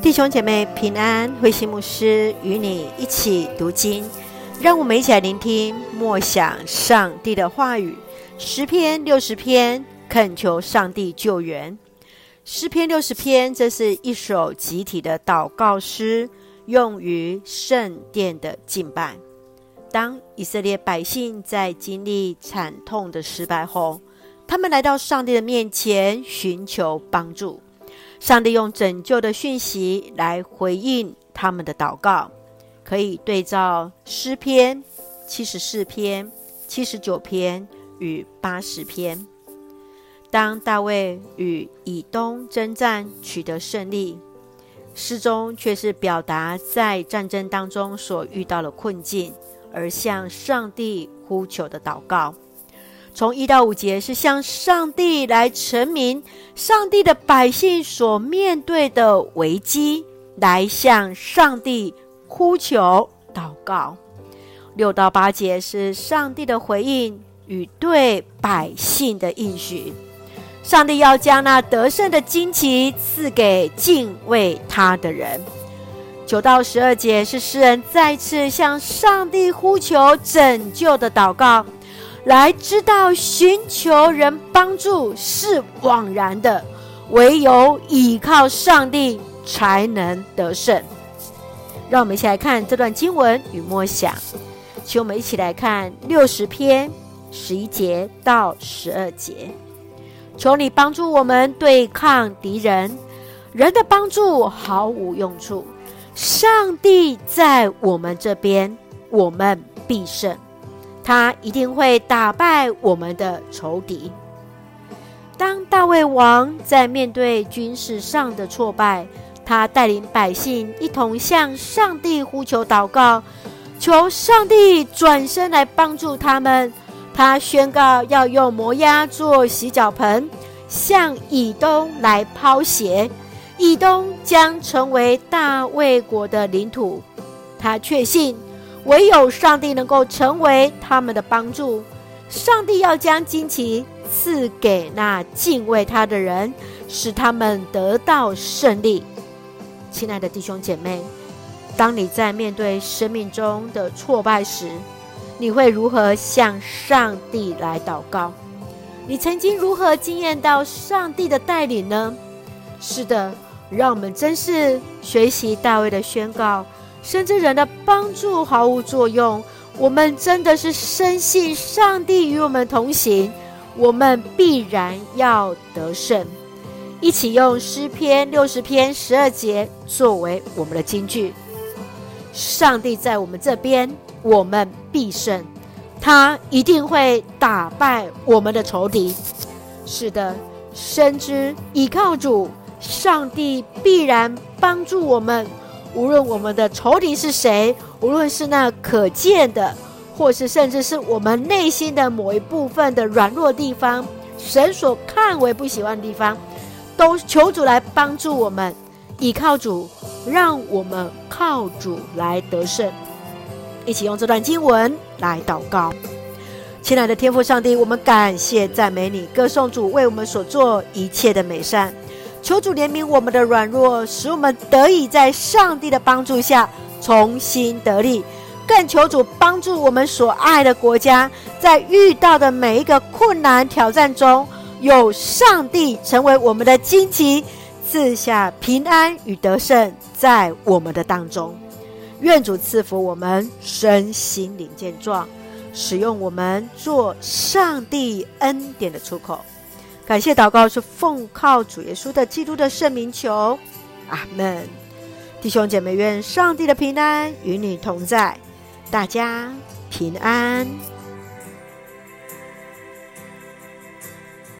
弟兄姐妹平安，慧馨牧师与你一起读经，让我们一起来聆听默想上帝的话语。十篇六十篇，恳求上帝救援。诗篇六十篇，这是一首集体的祷告诗，用于圣殿的敬拜。当以色列百姓在经历惨痛的失败后，他们来到上帝的面前寻求帮助。上帝用拯救的讯息来回应他们的祷告，可以对照诗篇七十四篇、七十九篇与八十篇。当大卫与以东征战取得胜利，诗中却是表达在战争当中所遇到的困境，而向上帝呼求的祷告。从一到五节是向上帝来陈明上帝的百姓所面对的危机，来向上帝呼求祷告。六到八节是上帝的回应与对百姓的应许，上帝要将那得胜的旌旗赐给敬畏他的人。九到十二节是诗人再次向上帝呼求拯救的祷告。来知道寻求人帮助是枉然的，唯有倚靠上帝才能得胜。让我们一起来看这段经文与默想，请我们一起来看六十篇十一节到十二节。求你帮助我们对抗敌人，人的帮助毫无用处。上帝在我们这边，我们必胜。他一定会打败我们的仇敌。当大卫王在面对军事上的挫败，他带领百姓一同向上帝呼求祷告，求上帝转身来帮助他们。他宣告要用摩押做洗脚盆，向以东来抛鞋，以东将成为大卫国的领土。他确信。唯有上帝能够成为他们的帮助，上帝要将旌旗赐给那敬畏他的人，使他们得到胜利。亲爱的弟兄姐妹，当你在面对生命中的挫败时，你会如何向上帝来祷告？你曾经如何经验到上帝的带领呢？是的，让我们真是学习大卫的宣告。甚至人的帮助毫无作用，我们真的是深信上帝与我们同行，我们必然要得胜。一起用诗篇六十篇十二节作为我们的金句：上帝在我们这边，我们必胜。他一定会打败我们的仇敌。是的，深知倚靠主，上帝必然帮助我们。无论我们的仇敌是谁，无论是那可见的，或是甚至是我们内心的某一部分的软弱地方，神所看为不喜欢的地方，都求主来帮助我们，倚靠主，让我们靠主来得胜。一起用这段经文来祷告，亲爱的天父上帝，我们感谢赞美你，歌颂主为我们所做一切的美善。求主怜悯我们的软弱，使我们得以在上帝的帮助下重新得力。更求主帮助我们所爱的国家，在遇到的每一个困难挑战中，有上帝成为我们的荆棘，赐下平安与得胜在我们的当中。愿主赐福我们身心灵健壮，使用我们做上帝恩典的出口。感谢祷告是奉靠主耶稣的基督的圣名求，阿门。弟兄姐妹，愿上帝的平安与你同在，大家平安。